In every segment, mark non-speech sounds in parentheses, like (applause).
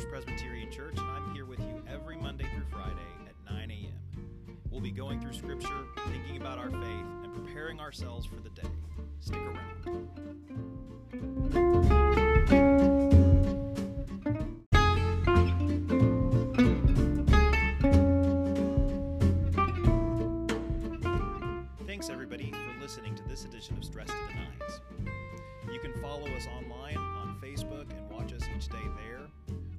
First Presbyterian Church, and I'm here with you every Monday through Friday at 9 a.m. We'll be going through Scripture, thinking about our faith, and preparing ourselves for the day. Stick around. Thanks, everybody, for listening to this edition of Stress to the Nines. You can follow us online on Facebook and watch us each day there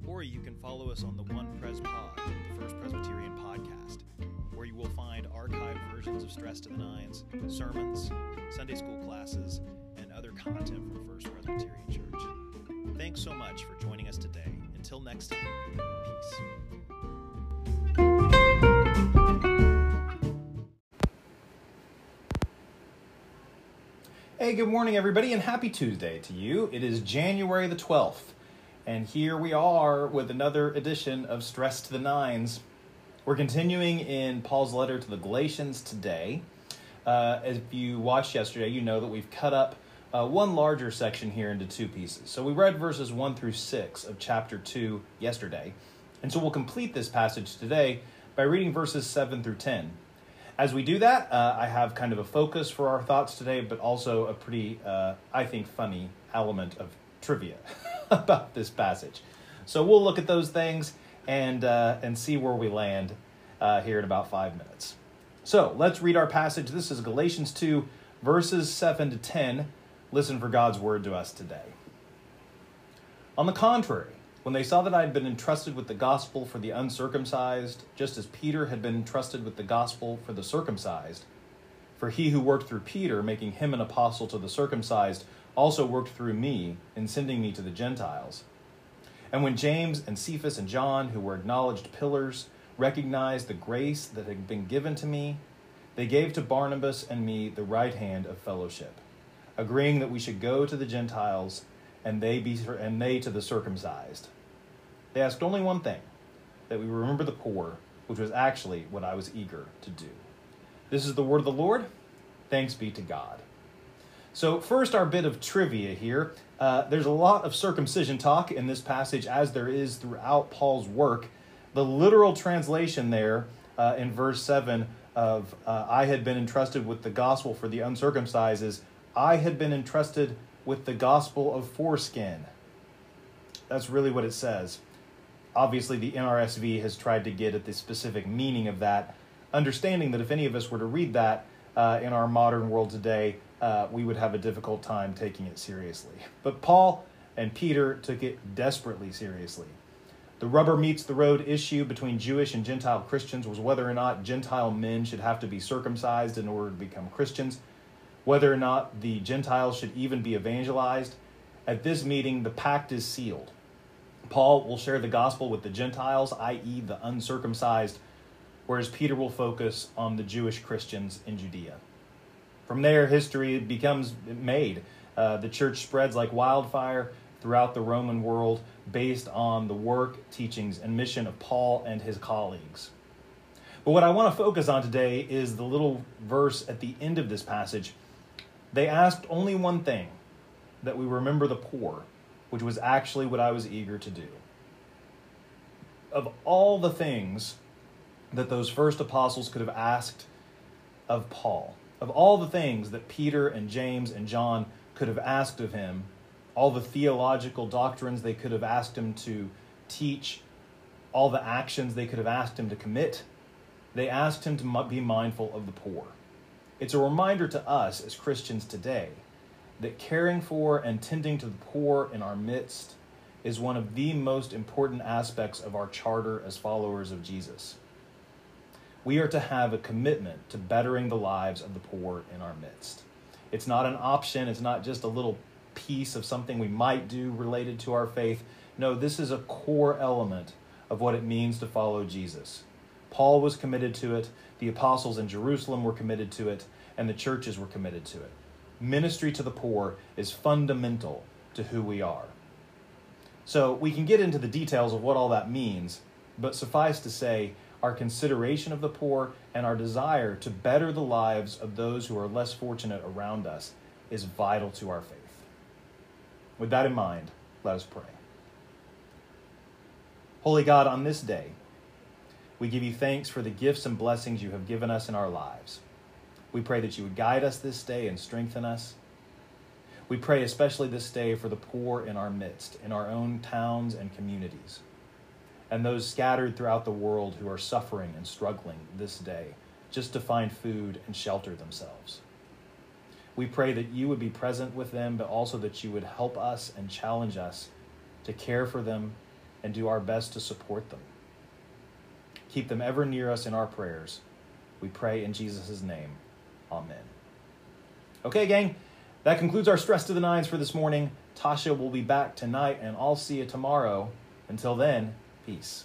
or you can follow us on the One Pres Pod, the First Presbyterian podcast, where you will find archived versions of Stress to the Nines, sermons, Sunday school classes, and other content from First Presbyterian Church. Thanks so much for joining us today. Until next time, peace. Hey, good morning, everybody, and happy Tuesday to you. It is January the 12th, and here we are with another edition of Stress to the Nines. We're continuing in Paul's letter to the Galatians today. Uh, if you watched yesterday, you know that we've cut up uh, one larger section here into two pieces. So we read verses 1 through 6 of chapter 2 yesterday, and so we'll complete this passage today by reading verses 7 through 10. As we do that, uh, I have kind of a focus for our thoughts today, but also a pretty, uh, I think, funny element of trivia (laughs) (laughs) about this passage. So we'll look at those things and uh, and see where we land uh, here in about five minutes. So let's read our passage. This is Galatians two, verses seven to ten. Listen for God's word to us today. On the contrary, when they saw that I had been entrusted with the gospel for the uncircumcised, just as Peter had been entrusted with the gospel for the circumcised, for he who worked through Peter, making him an apostle to the circumcised, also worked through me in sending me to the Gentiles. And when James and Cephas and John, who were acknowledged pillars, recognized the grace that had been given to me, they gave to Barnabas and me the right hand of fellowship, agreeing that we should go to the Gentiles and they be and they to the circumcised. They asked only one thing, that we remember the poor, which was actually what I was eager to do. This is the word of the Lord. Thanks be to God. So, first, our bit of trivia here. Uh, there's a lot of circumcision talk in this passage, as there is throughout Paul's work. The literal translation there uh, in verse 7 of uh, I had been entrusted with the gospel for the uncircumcised is I had been entrusted with the gospel of foreskin. That's really what it says. Obviously, the NRSV has tried to get at the specific meaning of that, understanding that if any of us were to read that uh, in our modern world today, uh, we would have a difficult time taking it seriously. But Paul and Peter took it desperately seriously. The rubber meets the road issue between Jewish and Gentile Christians was whether or not Gentile men should have to be circumcised in order to become Christians whether or not the Gentiles should even be evangelized. At this meeting, the pact is sealed. Paul will share the gospel with the Gentiles, i.e., the uncircumcised, whereas Peter will focus on the Jewish Christians in Judea. From there, history becomes made. Uh, the church spreads like wildfire throughout the Roman world based on the work, teachings, and mission of Paul and his colleagues. But what I want to focus on today is the little verse at the end of this passage they asked only one thing that we remember the poor, which was actually what I was eager to do. Of all the things that those first apostles could have asked of Paul, of all the things that Peter and James and John could have asked of him, all the theological doctrines they could have asked him to teach, all the actions they could have asked him to commit, they asked him to be mindful of the poor. It's a reminder to us as Christians today that caring for and tending to the poor in our midst is one of the most important aspects of our charter as followers of Jesus. We are to have a commitment to bettering the lives of the poor in our midst. It's not an option, it's not just a little piece of something we might do related to our faith. No, this is a core element of what it means to follow Jesus. Paul was committed to it, the apostles in Jerusalem were committed to it, and the churches were committed to it. Ministry to the poor is fundamental to who we are. So we can get into the details of what all that means, but suffice to say, our consideration of the poor and our desire to better the lives of those who are less fortunate around us is vital to our faith. With that in mind, let us pray. Holy God, on this day, We give you thanks for the gifts and blessings you have given us in our lives. We pray that you would guide us this day and strengthen us. We pray especially this day for the poor in our midst, in our own towns and communities, and those scattered throughout the world who are suffering and struggling this day just to find food and shelter themselves. We pray that you would be present with them, but also that you would help us and challenge us to care for them and do our best to support them. Keep them ever near us in our prayers. We pray in Jesus' name. Amen. Okay, gang, that concludes our Stress to the Nines for this morning. Tasha will be back tonight, and I'll see you tomorrow. Until then, peace.